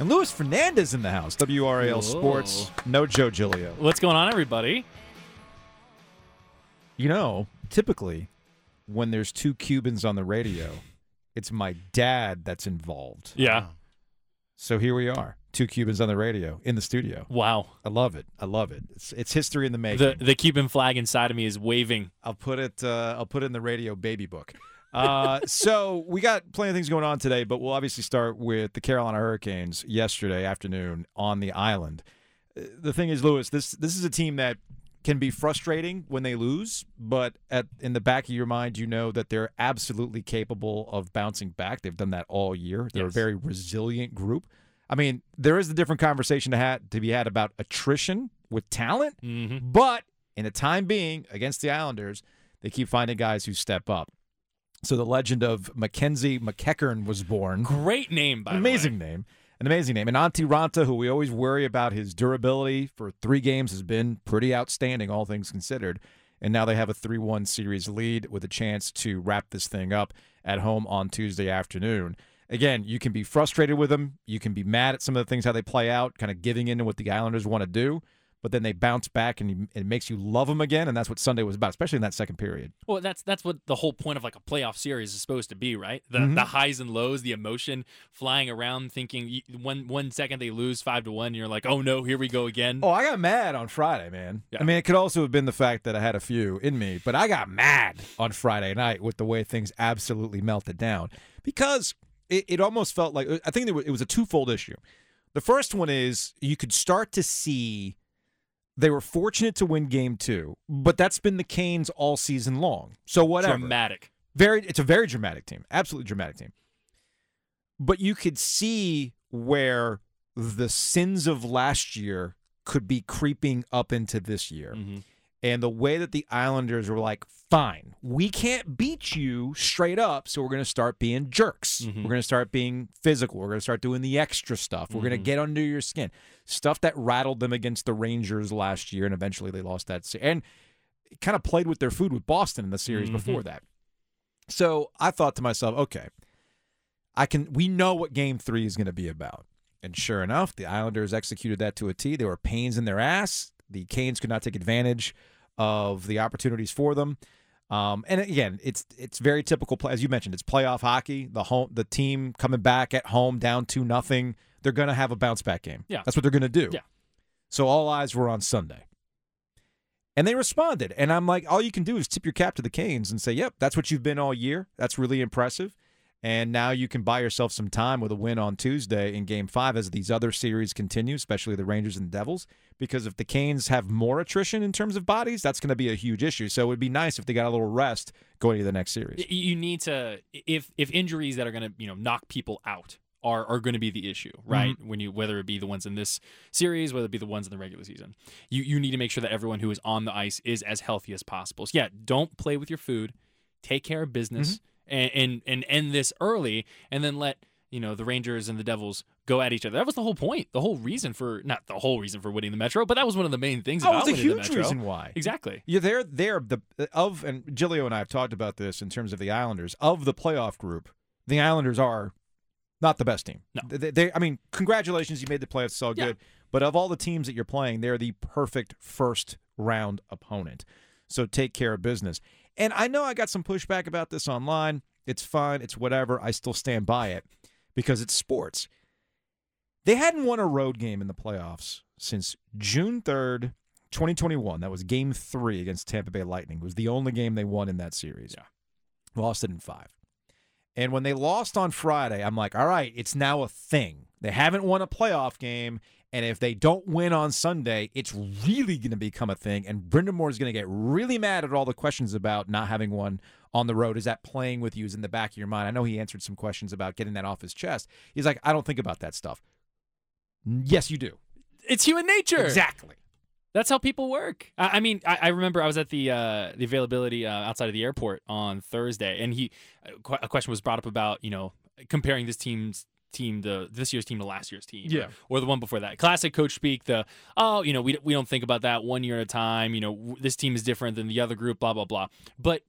And Louis Fernandez in the house. WRAL Whoa. Sports. No Joe Giglio. What's going on, everybody? You know, typically when there's two Cubans on the radio, it's my dad that's involved. Yeah. So here we are, two Cubans on the radio in the studio. Wow. I love it. I love it. It's it's history in the making. The the Cuban flag inside of me is waving. I'll put it. Uh, I'll put it in the radio baby book. Uh, so we got plenty of things going on today, but we'll obviously start with the Carolina Hurricanes yesterday afternoon on the island. Uh, The thing is, Louis, this this is a team that can be frustrating when they lose, but at in the back of your mind, you know that they're absolutely capable of bouncing back. They've done that all year. They're Yes. a very resilient group. I mean, there is a different conversation to, ha- to be had about attrition with talent, Mm-hmm. but in the time being against the Islanders, they keep finding guys who step up. So the legend of Mackenzie MacEachern was born. Great name, by An the way. amazing name. An amazing name. And Antti Raanta, who we always worry about his durability for three games, has been pretty outstanding, all things considered. And now they have a 3 1 series lead with a chance to wrap this thing up at home on Tuesday afternoon. Again, you can be frustrated with them. You can be mad at some of the things, how they play out, kind of giving in to what the Islanders want to do. But then they bounce back and you- it makes you love them again. And that's what Sunday was about, especially in that second period. Well, that's that's what the whole point of like a playoff series is supposed to be, right? The Mhm. the highs and lows, the emotion flying around, thinking one one second they lose five to one, and you're like, oh no, here we go again. Oh, I got mad on Friday, man. Yeah. I mean, it could also have been the fact that I had a few in me, but I got mad on Friday night with the way things absolutely melted down because it, it almost felt like I think it was a twofold issue. The first one is you could start to see they were fortunate to win game two, but that's been the Canes all season long. So whatever. Dramatic. Very, it's a very dramatic team, absolutely dramatic team. But you could see where the sins of last year could be creeping up into this year. Mhm. And the way that the Islanders were like, fine, we can't beat you straight up, so we're going to start being jerks. Mhm. We're going to start being physical. We're going to start doing the extra stuff. We're going to get under your skin. Stuff that rattled them against the Rangers last year, and eventually they lost that. se- And kind of played with their food with Boston in the series Mhm. before that. So I thought to myself, okay, I can. We know what Game Three is going to be about, and sure enough, the Islanders executed that to a T. There were pains in their ass. The Canes could not take advantage of the opportunities for them. Um, and again, it's it's very typical. Play, as you mentioned, it's playoff hockey. The home, the team coming back at home down two nothing. They're going to have a bounce back game. Yeah. that's what they're going to do. Yeah. So all eyes were on Sunday. And they responded. And I'm like, all you can do is tip your cap to the Canes and say, yep, that's what you've been all year. That's really impressive. And now you can buy yourself some time with a win on Tuesday in game five as these other series continue, especially the Rangers and the Devils. Because if the Canes have more attrition in terms of bodies, that's going to be a huge issue. So it would be nice if they got a little rest going to the next series. You need to if if injuries that are going to you know knock people out are are going to be the issue, mm-hmm. right? When you whether it be the ones in this series, whether it be the ones in the regular season, you you need to make sure that everyone who is on the ice is as healthy as possible. So yeah, don't play with your food, take care of business, mm-hmm. And, and and end this early, and then let you know the Rangers and the Devils go at each other. That was the whole point, the whole reason for not the whole reason for winning the Metro, but that was one of the main things Oh, about it's a huge Metro. reason why. Exactly. Yeah, they're they're the of and Giglio and I have talked about this in terms of the Islanders of the playoff group. The Islanders are not the best team. No. they, they- I mean, congratulations, you made the playoffs. It's all Yeah. good. But of all the teams that you're playing, they're the perfect first round opponent. So take care of business. And I know I got some pushback about this online. It's fine. It's whatever. I still stand by it because it's sports. They hadn't won a road game in the playoffs since June 3rd, 2021. That was game three against Tampa Bay Lightning. It was the only game they won in that series. Yeah. Lost it in five. And when they lost on Friday, I'm like, all right, it's now a thing. They haven't won a playoff game. And if they don't win on Sunday, it's really going to become a thing. And Brind'Amour is going to get really mad at all the questions about not having one on the road. Is that playing with you is in the back of your mind? I know he answered some questions about getting that off his chest. He's like, I don't think about that stuff. Yes, you do. It's human nature. Exactly. That's how people work. I, I mean, I, I remember I was at the uh, the availability uh, outside of the airport on Thursday, and he a question was brought up about you know comparing this team's team to this year's team to last year's team, Yeah. or the one before that. Classic coach speak. The oh, you know, we we don't think about that one year at a time. You know, w- this team is different than the other group. Blah blah blah. But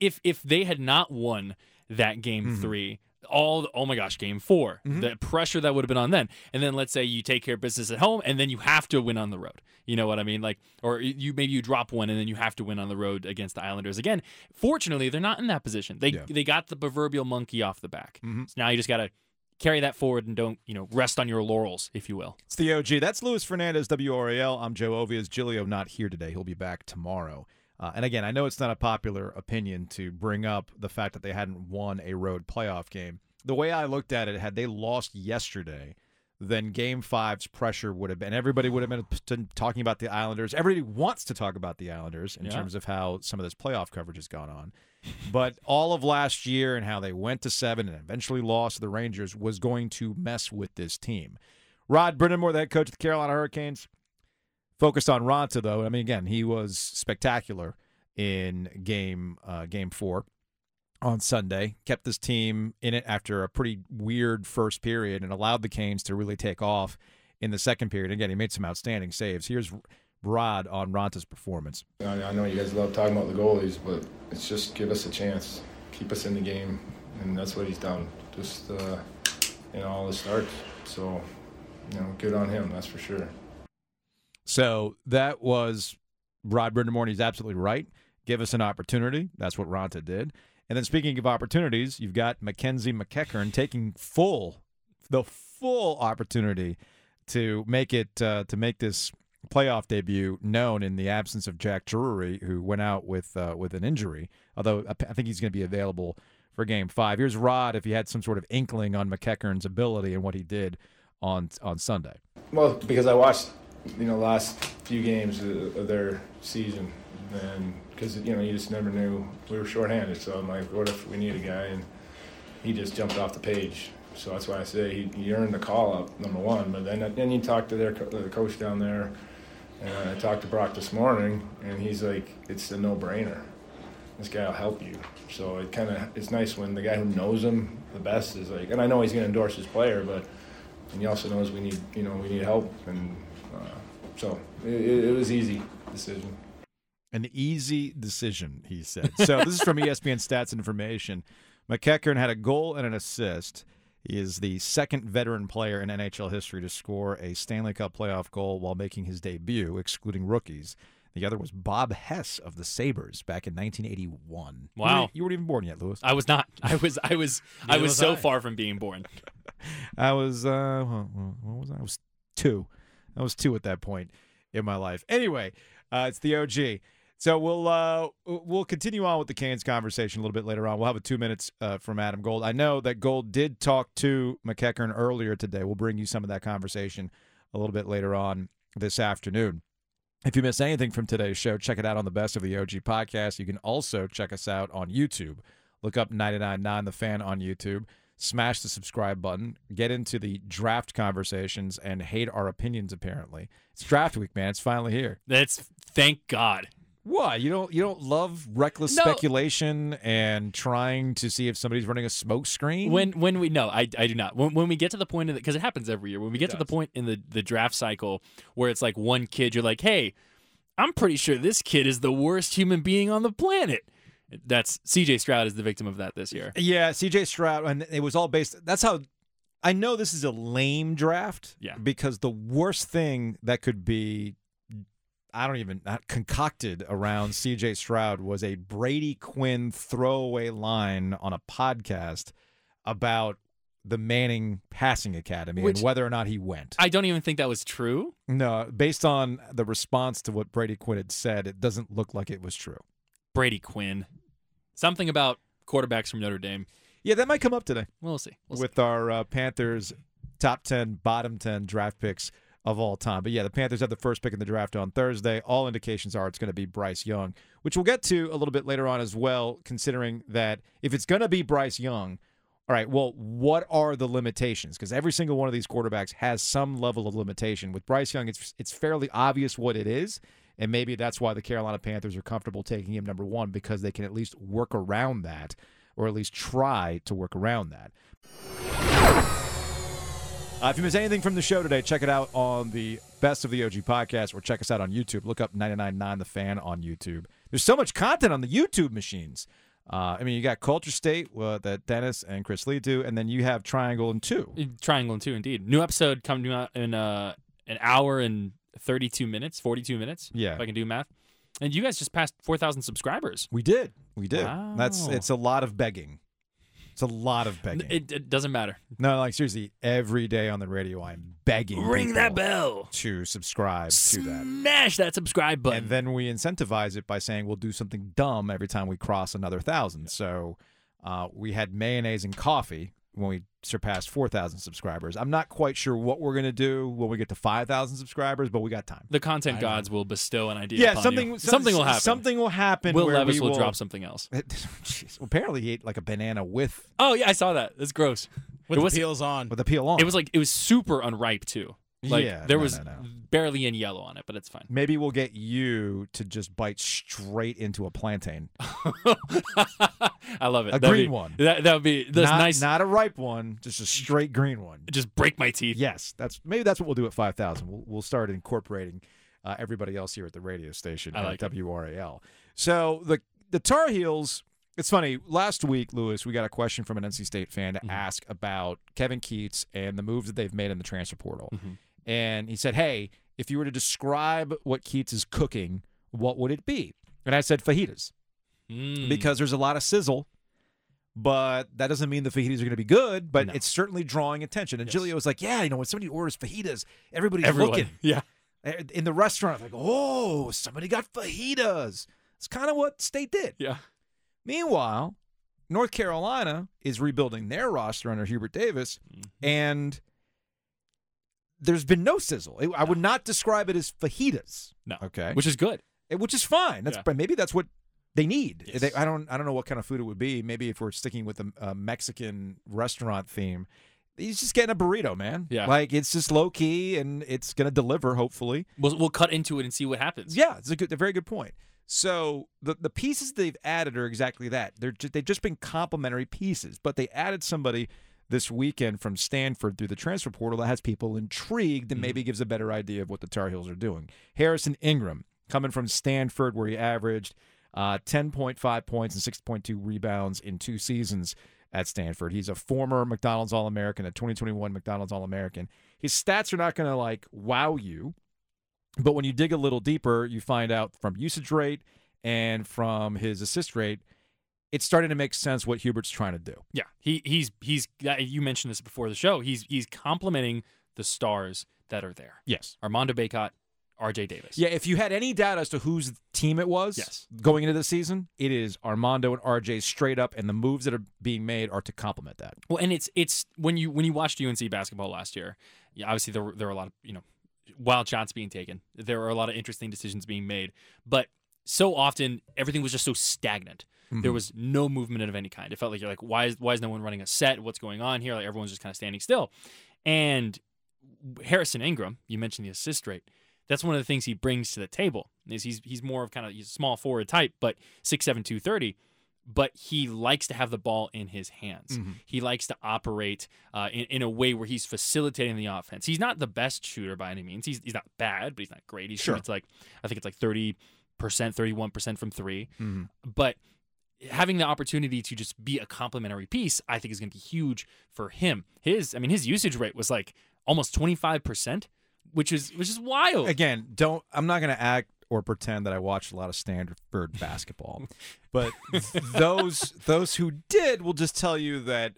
if if they had not won that game Mhm. three. All the, oh my gosh game 4 Mm-hmm. the pressure that would have been on then and then let's say you take care of business at home and then you have to win on the road you know what i mean like or you maybe you drop one and then you have to win on the road against the islanders again fortunately they're not in that position they Yeah. they got the proverbial monkey off the back Mhm. so now you just got to carry that forward and don't you know rest on your laurels if you will It's the OG. That's Louis Fernandez, WRAL. I'm Joe Ovies. Giglio not here today. He'll be back tomorrow. Uh, and again, I know it's not a popular opinion to bring up the fact that they hadn't won a road playoff game. The way I looked at it, had they lost yesterday, then Game Five's pressure would have been. Everybody would have been talking about the Islanders. Everybody wants to talk about the Islanders in Yeah. terms of how some of this playoff coverage has gone on. But all of last year and how they went to seven and eventually lost to the Rangers was going to mess with this team. Rod Brind'Amour, the head coach of the Carolina Hurricanes, focused on Raanta though. I mean, again, he was spectacular in game uh, game four on Sunday. Kept this team in it after a pretty weird first period and allowed the Canes to really take off in the second period. Again, he made some outstanding saves. Here's Rod on Raanta's performance. I, know you guys love talking about the goalies, but it's just give us a chance, keep us in the game, and that's what he's done. Just uh, you know all the starts. So you know, good on him. That's for sure. So that was Rod Brind'Amour. He's absolutely right. Give us an opportunity. That's what Raanta did. And then speaking of opportunities, you've got Mackenzie MacEachern taking full, the full opportunity to make it uh, to make this playoff debut known in the absence of Jack Drury, who went out with uh, with an injury. Although I I think he's going to be available for Game Five. Here's Rod if he had some sort of inkling on MacEachern's ability and what he did on on Sunday. Well, because I watched you know last few games of, their season, and because you know you just never knew we were shorthanded. So I'm like, what if we need a guy? And he just jumped off the page. So that's why I say he, he earned the call up, number one. But then then you talk to their the coach down there, and I talked to Brock this morning, and he's like, it's a no-brainer. This guy will help you. So it kind of it's nice when the guy who knows him the best is like, and I know he's going to endorse his player, but and he also knows we need you know we need help, and uh, so it, it was easy decision. An easy decision, he said. So this is from ESPN Stats Information. MacEachern had a goal and an assist. He is the second veteran player in NHL history to score a Stanley Cup playoff goal while making his debut, excluding rookies. The other was Bob Hess of the Sabres back in 1981. You Wow. weren't- You weren't even born yet, Louis. i was not i was i was i was was so I. far from being born I was uh what what was I? I was two. I was two at that point in my life. Anyway, uh, it's the OG. So we'll uh we'll continue on with the Canes conversation a little bit later on. We'll have a two minutes uh, from Adam Gold. I know that Gold did talk to MacEachern earlier today. We'll bring you some of that conversation a little bit later on this afternoon. If you miss anything from today's show, check it out on the Best of the OG podcast. You can also check us out on YouTube. Look up 999 The Fan on YouTube. Smash the subscribe button. Get into the draft conversations and hate our opinions, apparently. It's draft week, man. It's finally here. that's thank god What? You don't you don't love reckless No. speculation and trying to see if somebody's running a smoke screen? When when we no, I, I do not. When, when we get to the point of because it happens every year. When we get to the point in the the draft cycle where it's like one kid, you're like, hey, I'm pretty sure this kid is the worst human being on the planet. That's C.J. Stroud is the victim of that this year. Yeah, CJ Stroud, and it was all based. That's how I know this is a lame draft. Yeah. because the worst thing that could be, I don't even not concocted around CJ Stroud was a Brady Quinn throwaway line on a podcast about the Manning Passing Academy Which- and whether or not he went. I don't even think that was true. no, based on the response to what Brady Quinn had said, it doesn't look like it was true. Brady Quinn, something about quarterbacks from Notre Dame. Yeah, that might come up today. We'll see. We'll see. with our uh, Panthers top 10, bottom 10 draft picks of all time. But yeah, the Panthers have the first pick in the draft on Thursday. All indications are it's going to be Bryce Young, which we'll get to a little bit later on as well, considering that if it's going to be Bryce Young, all right, well, what are the limitations? Because every single one of these quarterbacks has some level of limitation. With Bryce Young, it's it's fairly obvious what it is, and maybe that's why the Carolina Panthers are comfortable taking him number one because they can at least work around that, or at least try to work around that. Uh, if you miss anything from the show today, check it out on the Best of the OG podcast or check us out on YouTube. Look up 999 The Fan on YouTube. There's so much content on the YouTube machines. Uh, I mean, you got Culture State uh, that Dennis and Chris Lee do, and then you have Triangle and Two. Triangle and Two, indeed. New episode coming out in uh, an hour and 32 minutes, 42 minutes. Yeah. If I can do math. And you guys just passed 4,000 subscribers. We did. We did. Wow. That's it's a lot of begging. It's a lot of begging. It, it doesn't matter. no, like seriously, every day on the radio, I'm begging. Ring that bell. to subscribe to that. Smash that subscribe button. And then we incentivize it by saying we'll do something dumb every time we cross another thousand. So uh, we had mayonnaise and coffee when we surpassed 4,000 subscribers. I'm not quite sure what we're going to do when we get to 5,000 subscribers, but we got time. the content gods will bestow an idea. Yeah, upon something you. some- something will happen. Something will happen. Will where Levis we will drop something else. Jeez. Apparently, he ate like a banana with Oh yeah, I saw that. That's gross. With it the was peels on. with the peel on. it was like it was super unripe too. Like Yeah, there no, was no, no. barely any yellow on it, but it's fine. Maybe we'll get you to just bite straight into a plantain, I love it. a That'd green be- one. That that would be that's not, nice. not a ripe one, just a straight green one. just break my teeth. Yes, that's maybe that's what we'll do at five thousand. We'll we'll start incorporating uh, everybody else here at the radio station I at like it. WRAL. So the the Tar Heels. It's funny. Last week, Louis, we got a question from an NC State fan to Mhm. ask about Kevin Keatts and the moves that they've made in the transfer portal. Mhm. And he said, "Hey, if you were to describe what Keatts is cooking, what would it be?" And I said fajitas Mm. because there's a lot of sizzle, but that doesn't mean the fajitas are going to be good. But No. it's certainly drawing attention. And Yes. Was like, "Yeah, you know, when somebody orders fajitas, everybody's everyone. looking Yeah. Eh, in the restaurant, like, oh, somebody got fajitas." It's kind of what State did. Yeah. Meanwhile, North Carolina is rebuilding their roster under Hubert Davis, Mhm. and there's been no sizzle. I would not describe it as fajitas. No. Okay. Which is good. Eh, which is fine. That's Yeah. but maybe that's what they need. Yes. They, I don't I don't know what kind of food it would be. Maybe if we're sticking with the uh, Mexican restaurant theme, he's just getting a burrito, man. Yeah. like it's just low key and it's gonna deliver. Hopefully, We'll we'll cut into it and see what happens. yeah, it's a good, a very good point. So the the pieces they've added are exactly that. They're just, they've just been complementary pieces, but they added somebody this weekend from Stanford through the transfer portal that has people intrigued and Mhm. maybe gives a better idea of what the Tar Heels are doing. Harrison Ingram coming from Stanford where he averaged uh, 10.5 points and 6.2 rebounds in two seasons at Stanford. He's a former McDonald's All-American, a 2021 McDonald's All-American. His stats are not going to like wow you, but when you dig a little deeper, you find out from usage rate and from his assist rate, it's starting to make sense what Hubert's trying to do. Yeah, he he's he's you mentioned this before the show. He's he's complimenting the stars that are there. Yes. Armando Bacot, R.J. Davis. Yeah, if you had any doubt as to whose team it was Yes. going into the season, it is Armando and RJ straight up, and the moves that are being made are to complement that. Well, and it's it's when you when you watched UNC basketball last year. Yeah, obviously there were, there were a lot of you know wild shots being taken. There were a lot of interesting decisions being made, but so often everything was just so stagnant. There mm-hmm. was no movement of any kind. It felt like you're like, why is why is no one running a set? What's going on here? Like everyone's just kind of standing still. And Harrison Ingram, you mentioned the assist rate. That's one of the things he brings to the table. Is he's he's more of kind of he's a small forward type, but six seven two thirty. But he likes to have the ball in his hands. Mhm. He likes to operate uh, in, in a way where he's facilitating the offense. He's not the best shooter by any means. He's he's not bad, but he's not great. He's Sure. shooting like I think it's like thirty percent, thirty one percent from 3 Mhm. But having the opportunity to just be a complementary piece, I think is going to be huge for him. His, I mean, his usage rate was like almost twenty five percent, which is which is wild. Again, don't. I'm not going to act or pretend that I watched a lot of Stanford basketball, but those those who did will just tell you that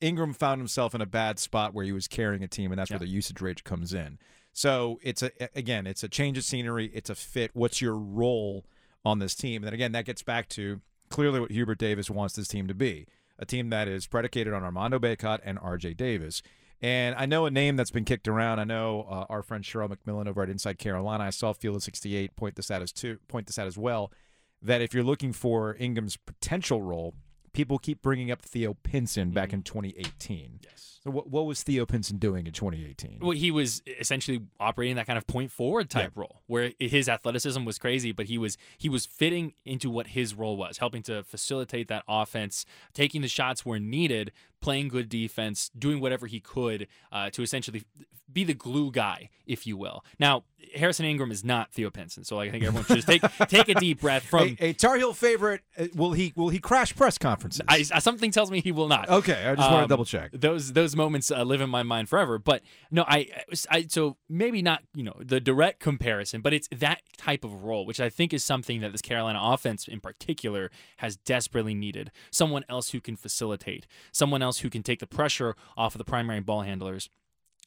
Ingram found himself in a bad spot where he was carrying a team, and that's Yeah. where the usage rate comes in. So it's a again, it's a change of scenery. It's a fit. What's your role on this team? And then again, that gets back to clearly what Hubert Davis wants this team to be a team that is predicated on Armando Bacot and R.J. Davis. And I know a name that's been kicked around. I know uh, our friend Cheryl McMillan over at Inside Carolina. I saw Field of 68 point this out as too, point this out as well. That if you're looking for Ingram's potential role, people keep bringing up Theo Pinson back in 2018. Yes. So what what was Theo Pinson doing in 2018? Well, he was essentially operating that kind of point forward type role, where his athleticism was crazy, but he was he was fitting into what his role was, helping to facilitate that offense, taking the shots where needed, playing good defense, doing whatever he could uh, to essentially be the glue guy, if you will. Now, Harrison Ingram is not Theo Pinson, so I think everyone should just take take a deep breath from. A, a Tar Heel favorite. uh, Will he will he crash press conferences? I, something tells me he will not. okay, I just want to Um, double check. Those those moments uh, live in my mind forever. But no, I, I so maybe not you know the direct comparison, but it's that type of role, which I think is something that this Carolina offense in particular has desperately needed. Someone else who can facilitate, someone else who can take the pressure off of the primary ball handlers.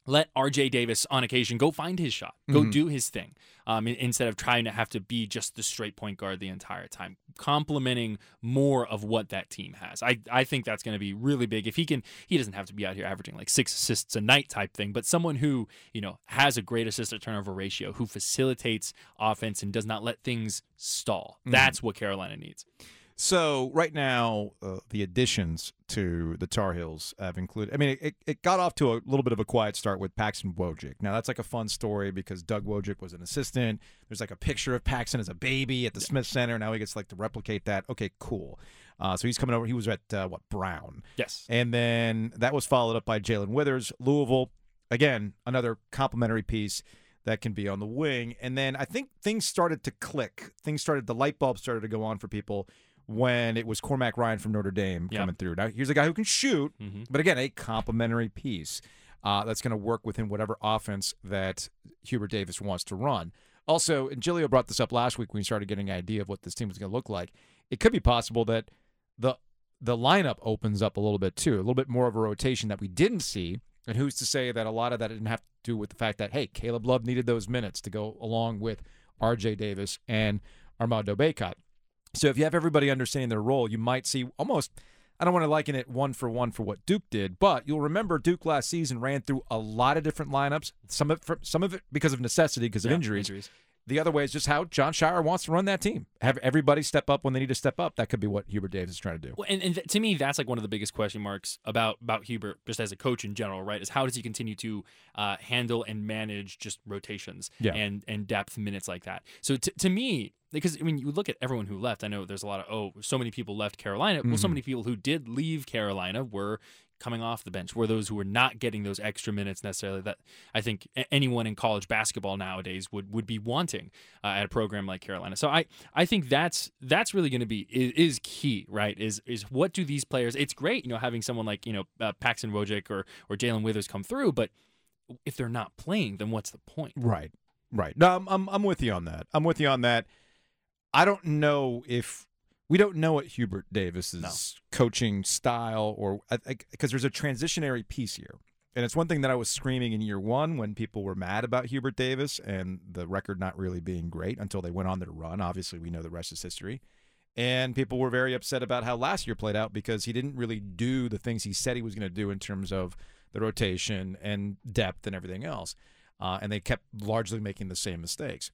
Let R.J. Davis on occasion go find his shot, go do his thing, um, instead of trying to have to be just the straight point guard the entire time. Complementing more of what that team has, I I think that's going to be really big. If he can, he doesn't have to be out here averaging like six assists a night type thing, but someone who you know has a great assist to turnover ratio, who facilitates offense and does not let things stall. That's what Carolina needs. So right now, uh, the additions to the Tar Heels have included. I mean, it, it got off to a little bit of a quiet start with Paxton Wojcik. Now that's like a fun story because Doug Wojcik was an assistant. There's like a picture of Paxton as a baby at the Smith Center. Now he gets like to replicate that. Okay, cool. Uh, so he's coming over. He was at uh, what Brown, Yes. and then that was followed up by Jae'Lyn Withers, Louisville. Again, another complimentary piece that can be on the wing. And then I think things started to click. Things started, the light bulb started to go on for people when it was Cormac Ryan from Notre Dame Yep. coming through. Now, here's a guy who can shoot, Mhm. but again, a complimentary piece uh, that's going to work within whatever offense that Hubert Davis wants to run. Also, and Giglio brought this up last week when we started getting an idea of what this team was going to look like. It could be possible that the the lineup opens up a little bit too, a little bit more of a rotation that we didn't see. And who's to say that a lot of that didn't have to do with the fact that hey, Caleb Love needed those minutes to go along with R.J. Davis and Armando Bacot. So if you have everybody understanding their role, you might see almost. I don't want to liken it one for one for what Duke did, but you'll remember Duke last season ran through a lot of different lineups. Some of some of it because of necessity, because of Yeah, injuries. The other way is just how Jon Scheyer wants to run that team. Have everybody step up when they need to step up. That could be what Hubert Davis is trying to do. Well, and, and th- to me, that's like one of the biggest question marks about about Hubert, just as a coach in general, right? Is how does he continue to uh, handle and manage just rotations Yeah. and and depth minutes like that? So t- to me, because I mean, you look at everyone who left. I know there's a lot of oh, so many people left Carolina. Well, so Mhm. many people who did leave Carolina were coming off the bench were those who were not getting those extra minutes necessarily that I think anyone in college basketball nowadays would would be wanting uh, at a program like Carolina. So I I think that's that's really going to be is, is key, right? Is is what do these players? It's great, you know, having someone like you know uh, Paxton Wojcik or or Jae'Lyn Withers come through, but if they're not playing, then what's the point? Right, right. No, I'm, I'm I'm with you on that. I'm with you on that. I don't know if we don't know what Hubert Davis's No. coaching style or because there's a transitionary piece here, and it's one thing that I was screaming in year one when people were mad about Hubert Davis and the record not really being great until they went on their run. Obviously, we know the rest is history. And people were very upset about how last year played out because he didn't really do the things he said he was going to do in terms of the rotation and depth and everything else. Uh, and they kept largely making the same mistakes.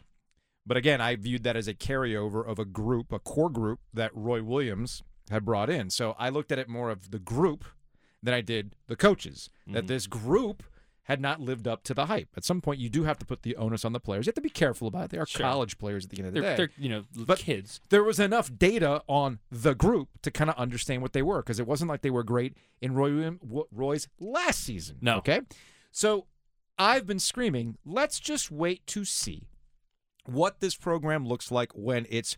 But again, I viewed that as a carryover of a group, a core group that Roy Williams had brought in. So I looked at it more of the group than I did the coaches. That Mhm. this group had not lived up to the hype. At some point, you do have to put the onus on the players. You have to be careful about it. They are Sure. college players at the end of the They're, day they're you know But- kids. there was enough data on the group to kind of understand what they were because it wasn't like they were great in Roy Roy's last season. No. Okay. So I've been screaming, let's just wait to see what this program looks like when it's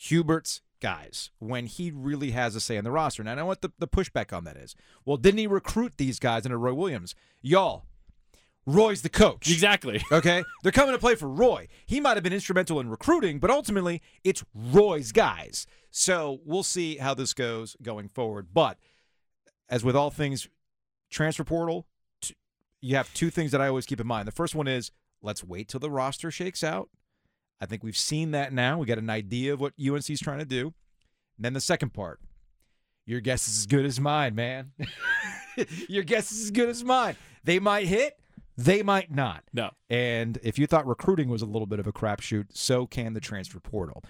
Hubert's guys, when he really has a say in the roster. And I know what the, the pushback on that is. Well, didn't he recruit these guys into Roy Williams? Y'all, Roy's the coach. Exactly. Okay? They're coming to play for Roy. He might have been instrumental in recruiting, but ultimately it's Roy's guys. So we'll see how this goes going forward. But as with all things transfer portal, t- you have two things that I always keep in mind. The first one is let's wait till the roster shakes out. I think we've seen that now. We got an idea of what UNC is trying to do. And then the second part, your guess is as good as mine, man. your guess is as good as mine. They might hit, they might not. No. And if you thought recruiting was a little bit of a crapshoot, so can the transfer portal.